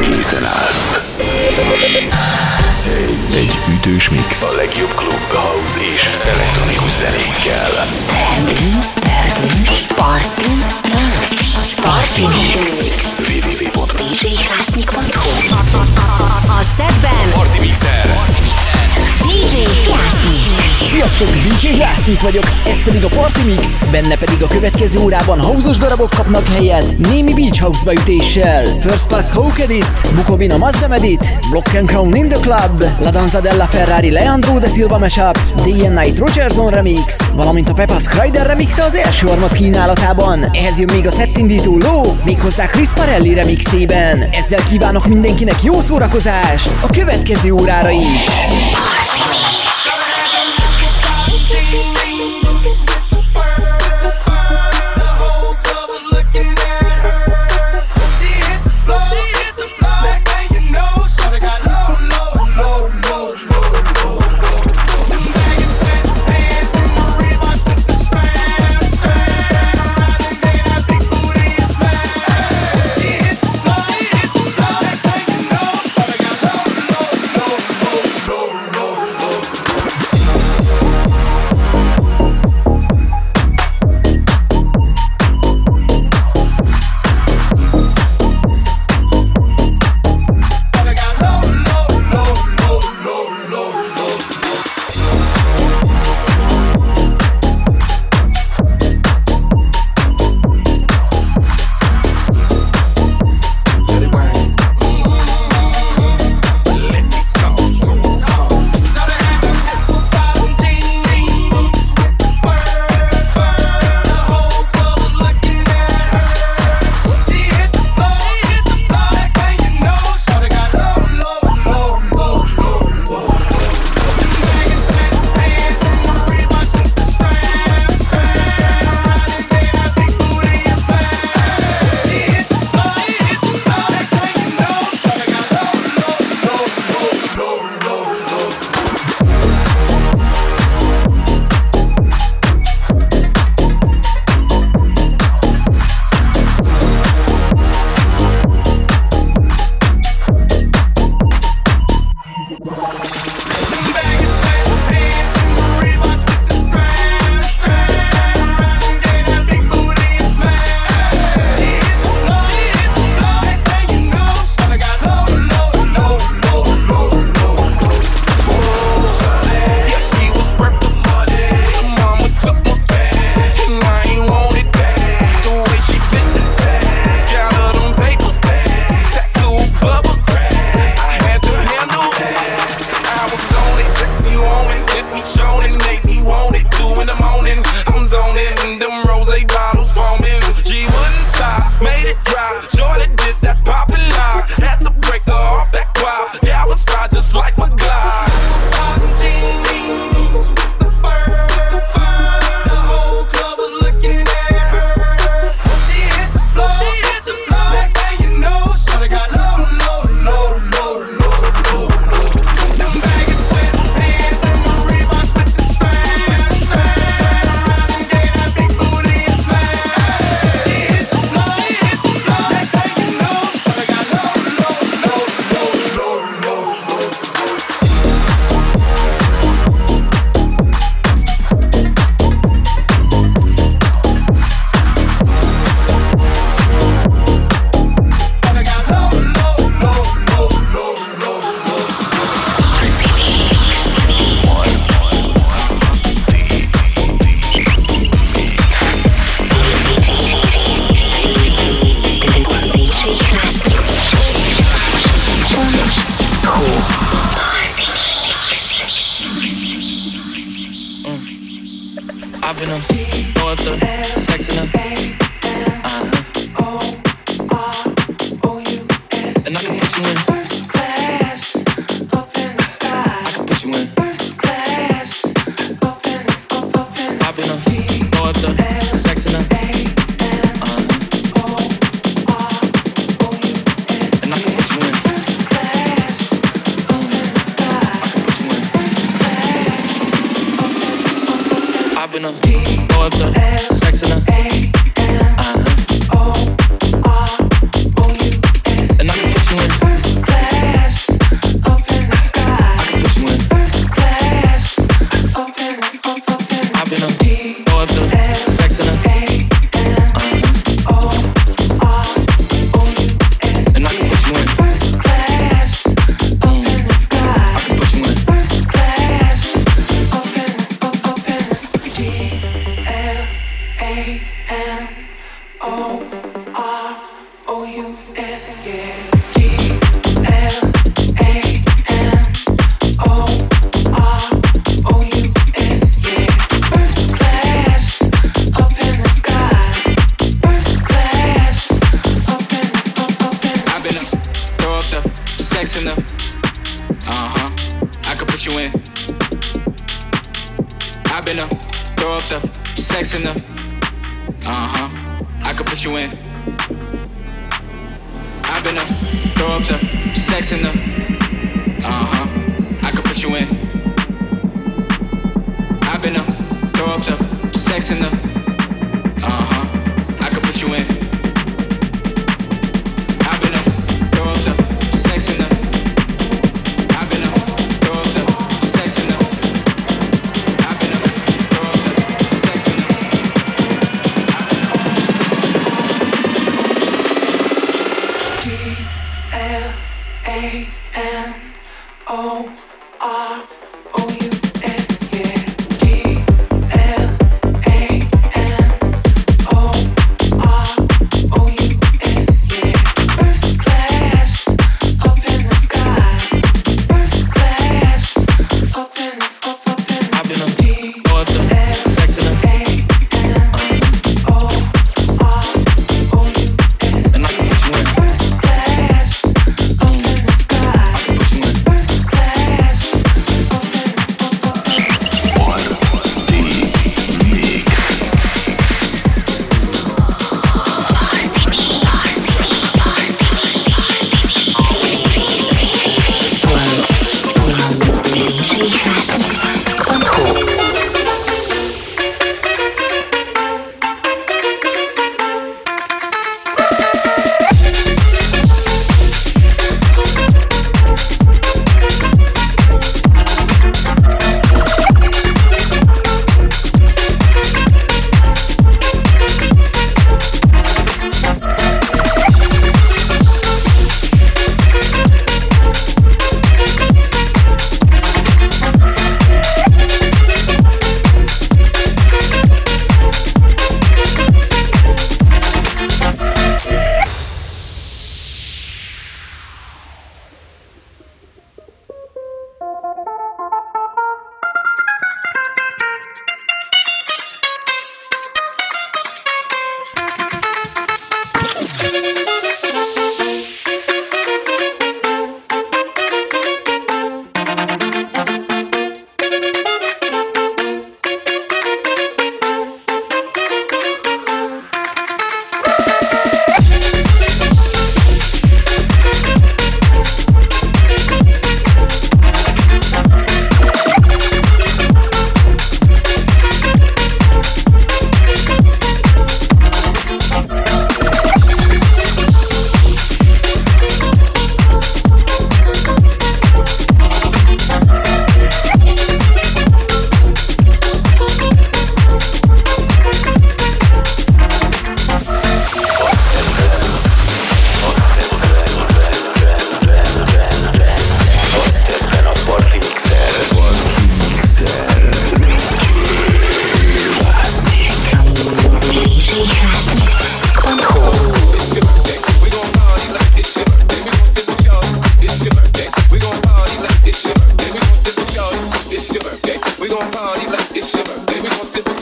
készen állsz. Egy ütős mix. A legjobb klub, house és elektronikus zenékkel. Party Mix. Party Mix. www.djhlásnyik.hu A szedben Party Mixer! DJ Krásnyik. Sziasztok, DJ Jásznyik vagyok, ez pedig a Party Mix, benne pedig a következő órában hauzos darabok kapnak helyet, némi Beach House beütéssel. First Class Hawk Edit, Bukovina Mazda Edit, Block and Crown in the Club, La Danza della Ferrari Leandro de Silva Mashup, and Night Rogerson Remix, valamint a Pepas Kryder remix az első harmad kínálatában. Ehhez jön még a szettindító Low, méghozzá Chris Parelli remixében. Ezzel kívánok mindenkinek jó szórakozást a következő órára is. Tiny. in them, throw up the sex in the Uh huh. I could put you in. I've been up, throw up the sex in the Uh huh. I could put you in. I've been up, throw up the sex in the.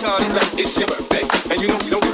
time, it's your birthday. And you know we don't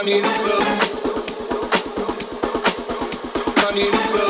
Come here to Come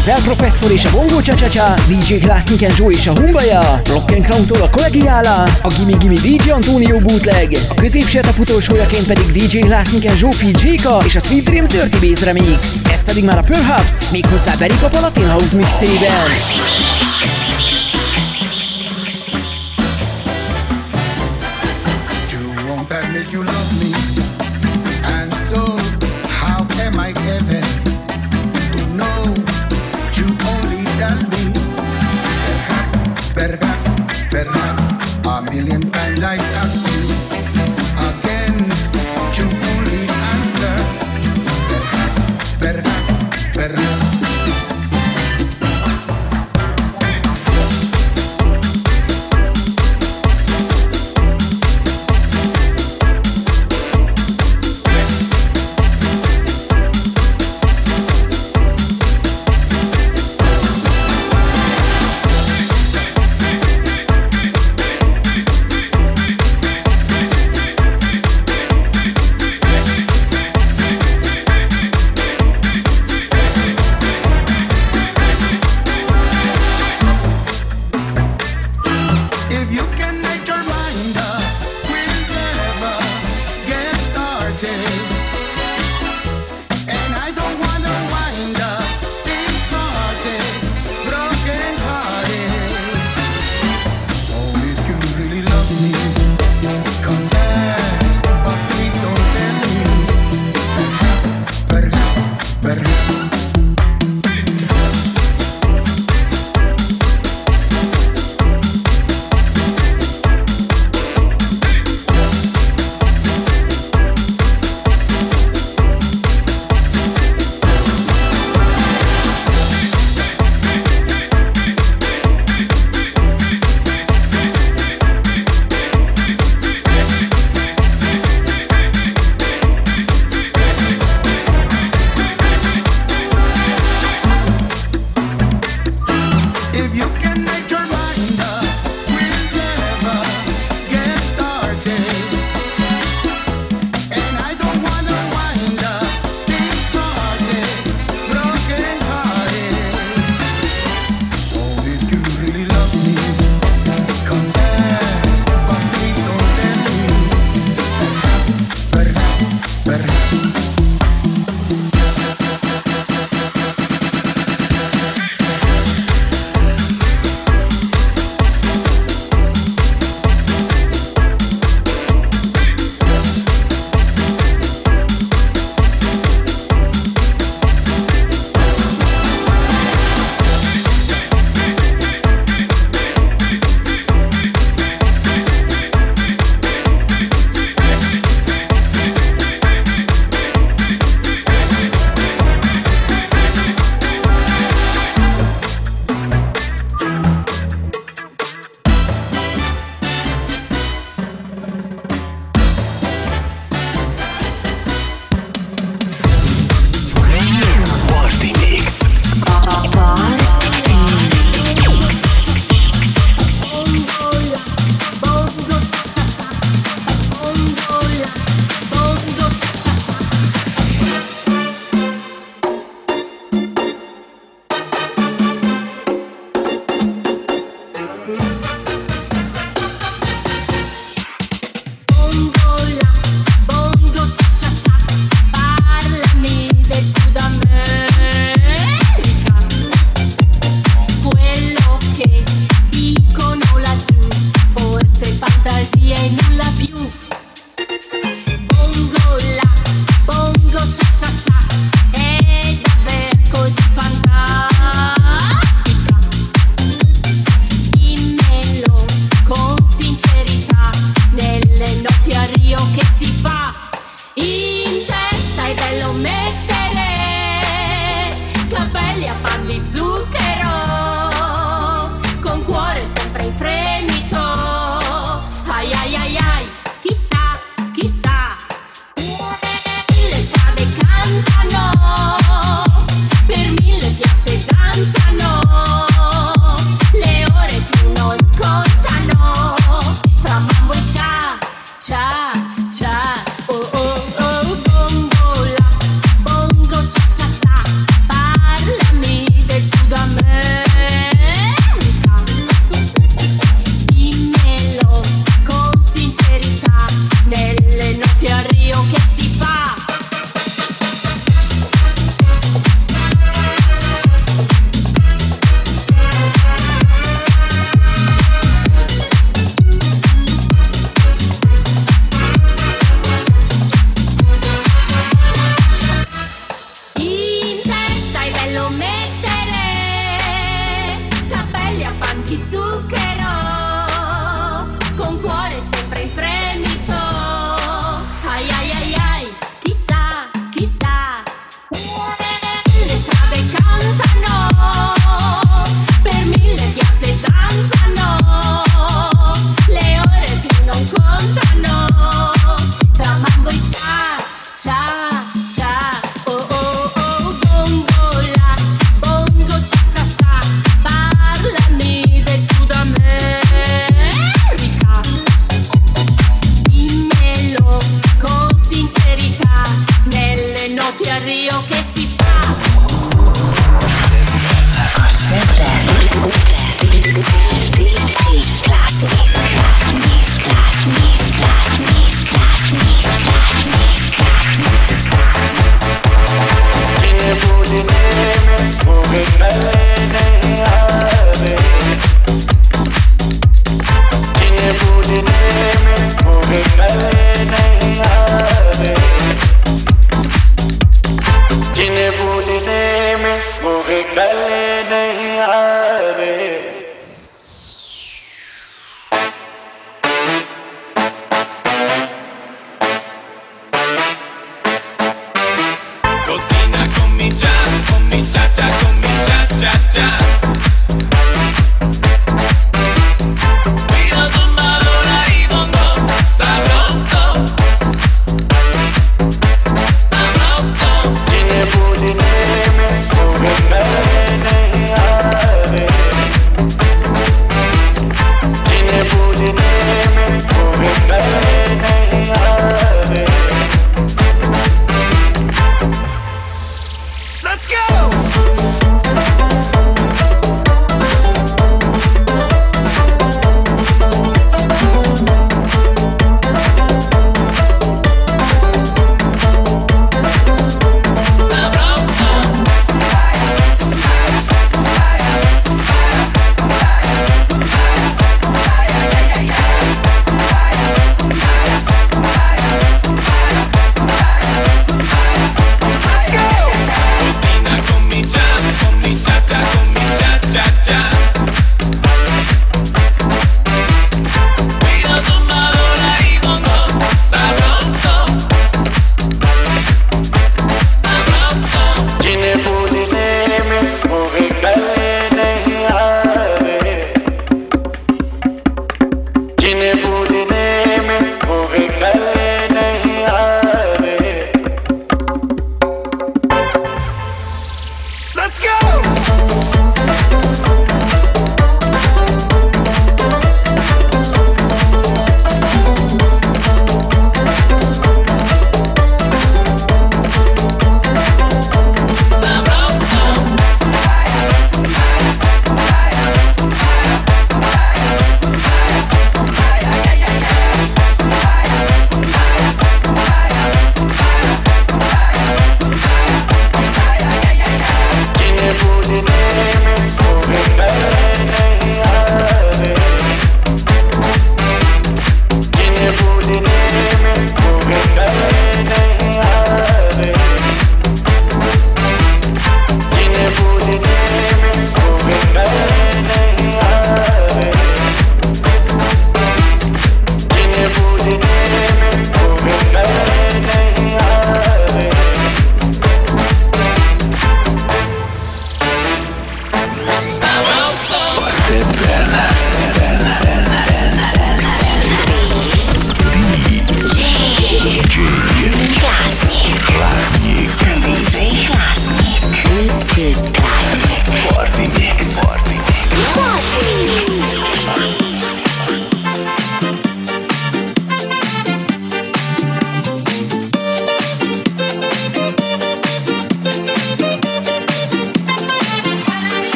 Az El Professor és a Bongo Csa-Csa-Csa, DJ Glassniken Joe és a Humbaja, Rock Crown-tól a Kollegiála, a Gimme Gimme DJ Antonio Bootleg, a középső utolsójaként pedig DJ Glassniken Joe Feed Jika és a Sweet Dreams Dirty Bass Remix. Ez pedig már a Perhaps, méghozzá Berika Palatin House mixében.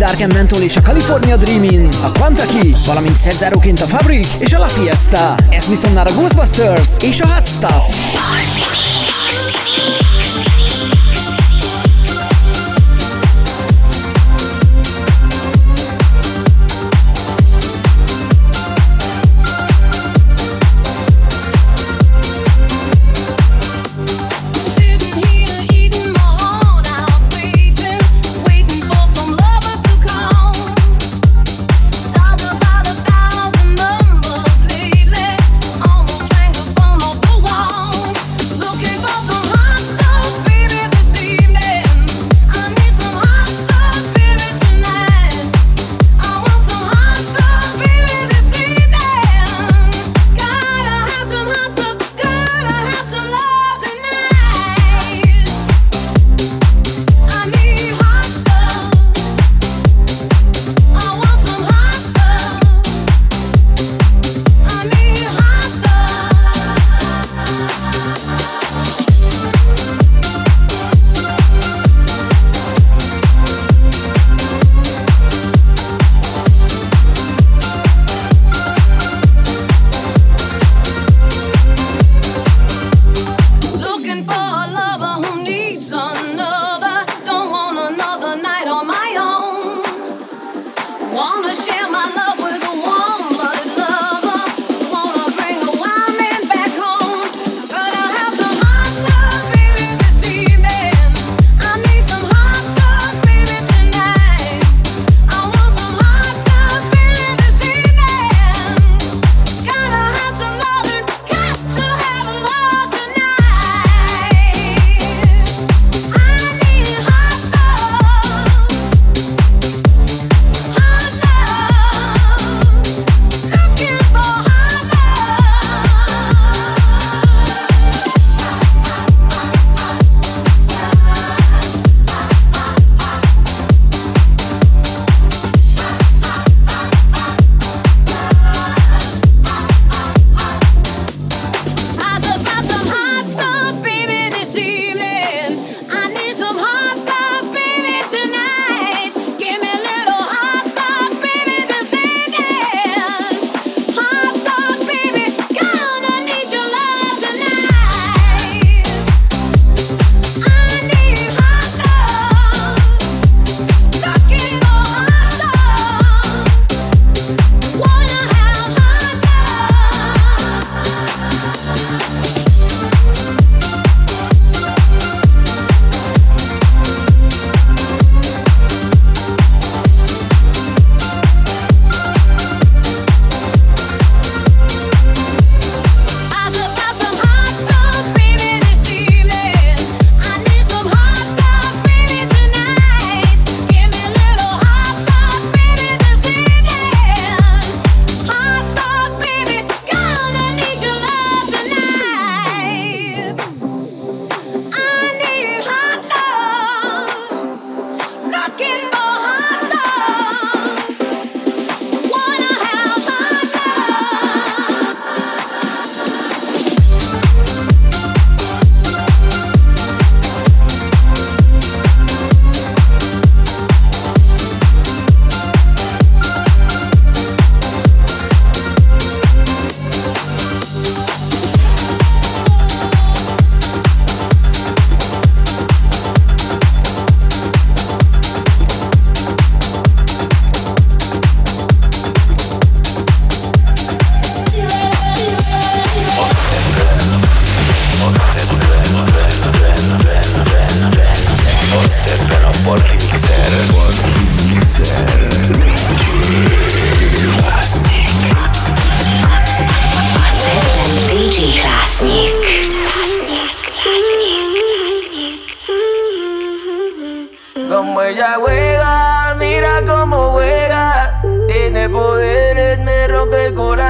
Dark and Mental és a California Dreamin, a Quantaki, valamint szerzáróként a Fabrik és a La Fiesta. Ez viszont már a Ghostbusters és a Hot Stuff. Party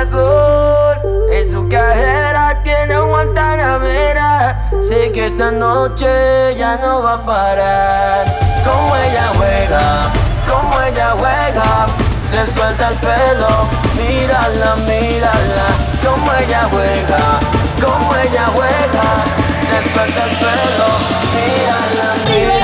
En su cajera tiene un guantanamera. Sé que esta noche ya no va a parar. Como ella juega, como ella juega. Se suelta el pelo, mírala, mírala. Como ella juega, como ella juega. Se suelta el pelo, mírala, mírala.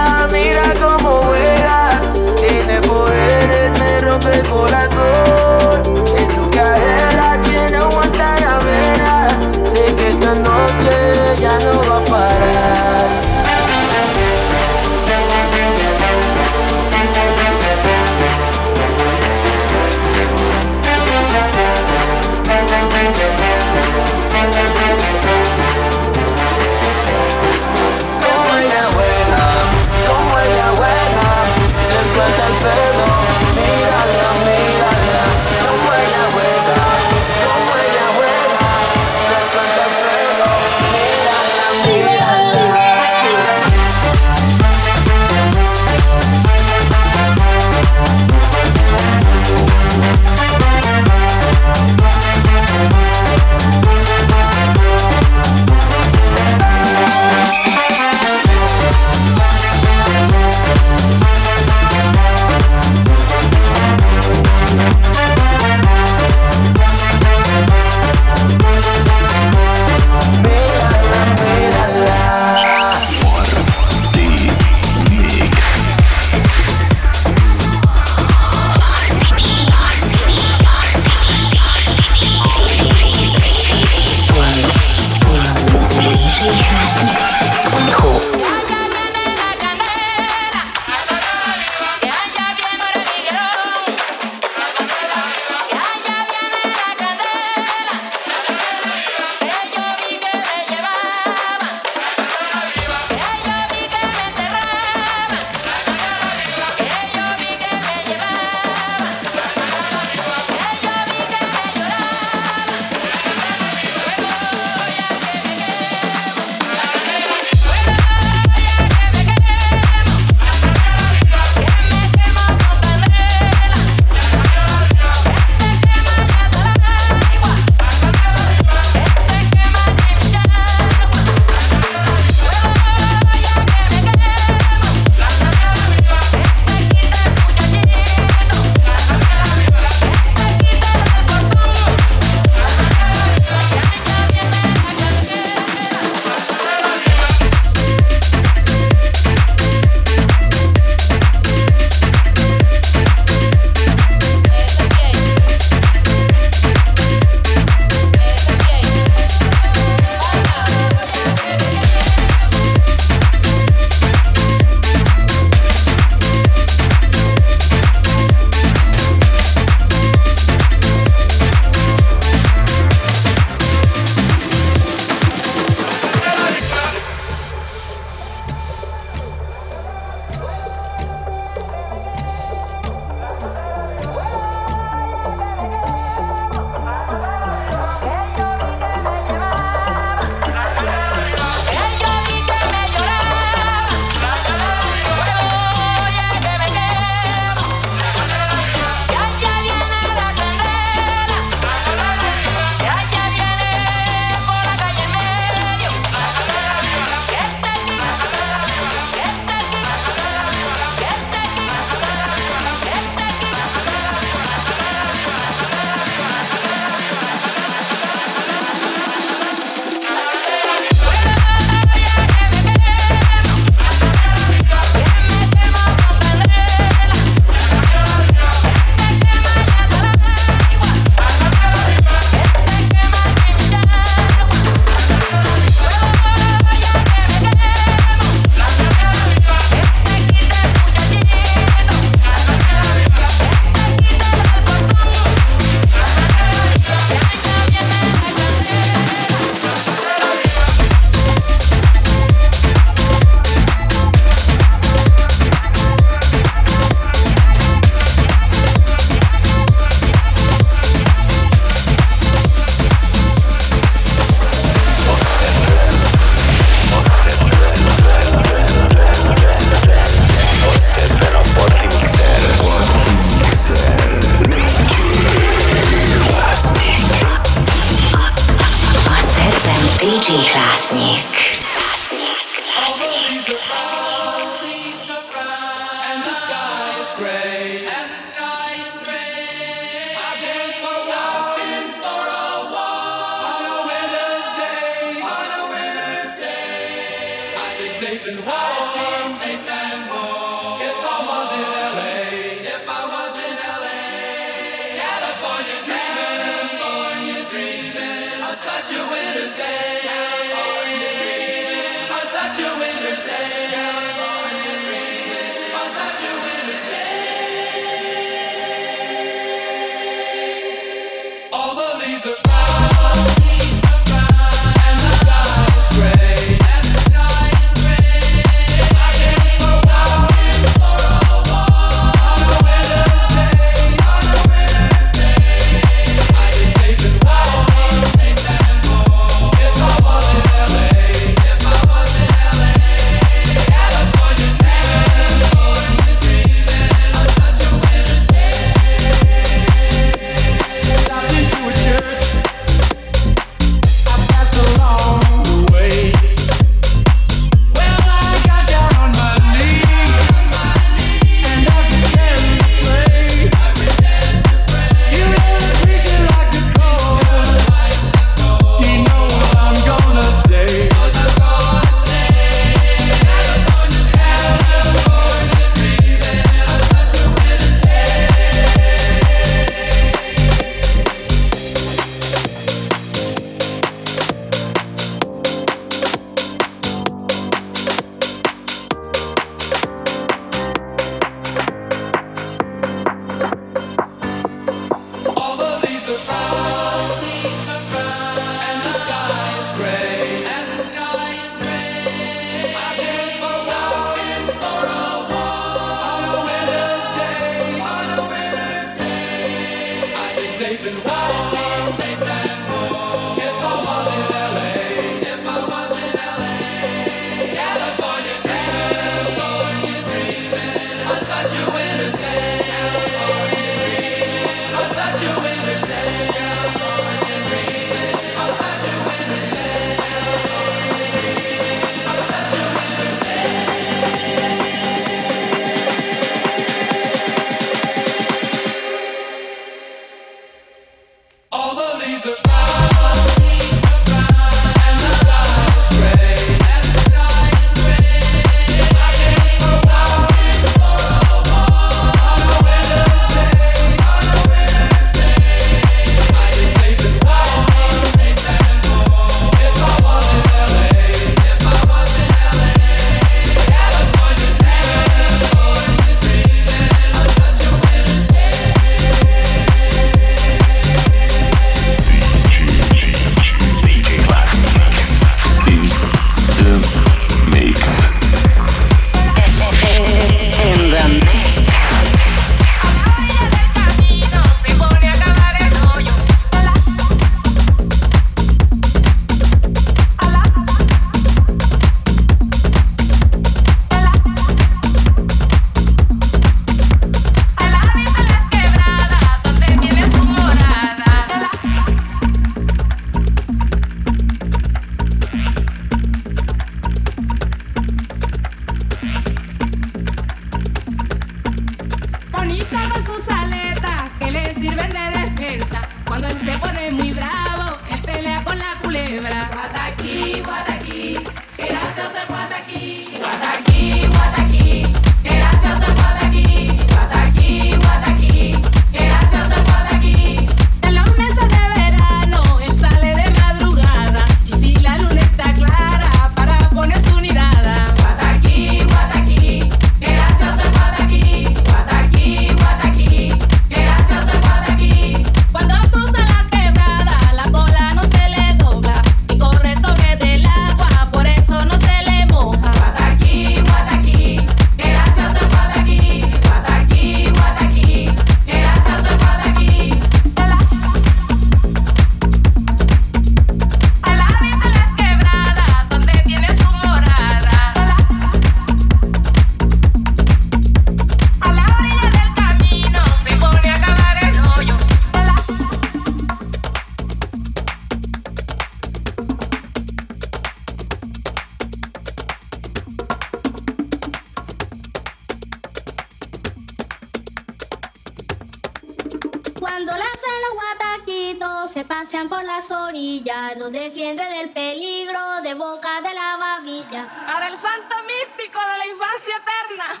Se pasean por las orillas, los defiende del peligro de boca de la babilla. Para el santo místico de la infancia eterna.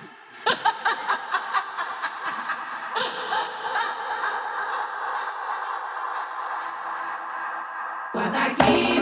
Guataqui,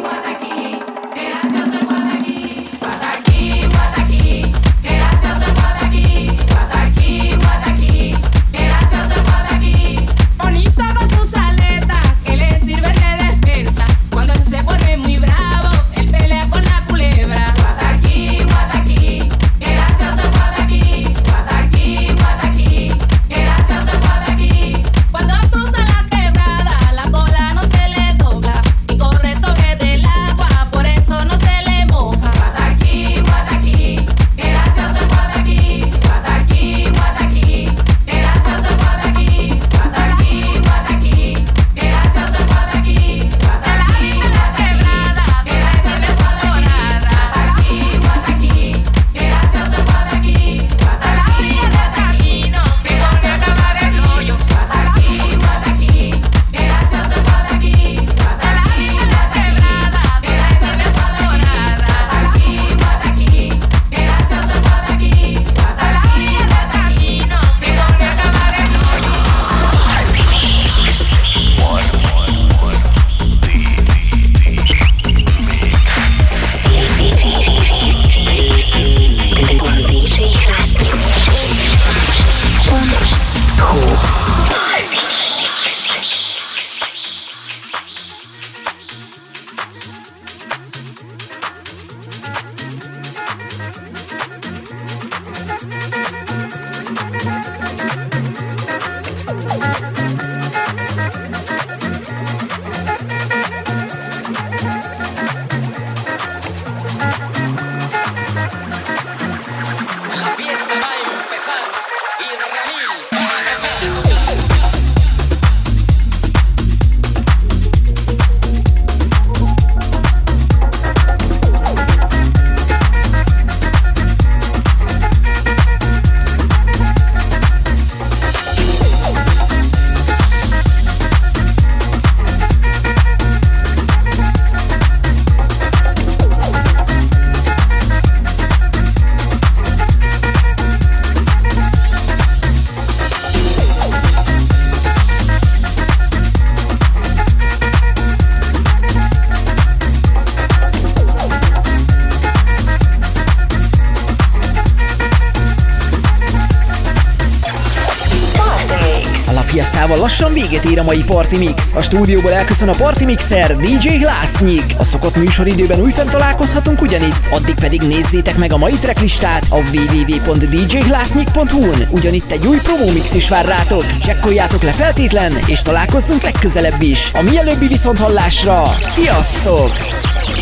mai Party Mix. A stúdióból elköszön a Party Mixer, DJ Glassnyik. A szokott műsoridőben újfent találkozhatunk ugyanitt, addig pedig nézzétek meg a mai tracklistát a www.djglassnyik.hu-n. Ugyanitt egy új promo mix is vár rátok. Csekkoljátok le feltétlen, és találkozzunk legközelebb is. A mielőbbi viszont hallásra. Sziasztok!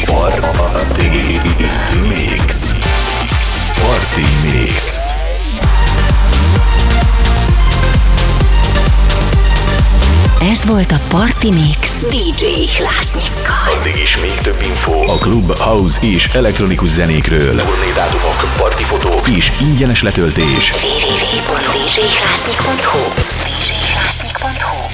Party Mix Party Mix Ez volt a Party Mix DJ Hlásnyikkal. Addig is még több info a klub, house és elektronikus zenékről. Turné dátumok, partifotók és ingyenes letöltés. www.djhlásnyik.hu djhlásnyik.hu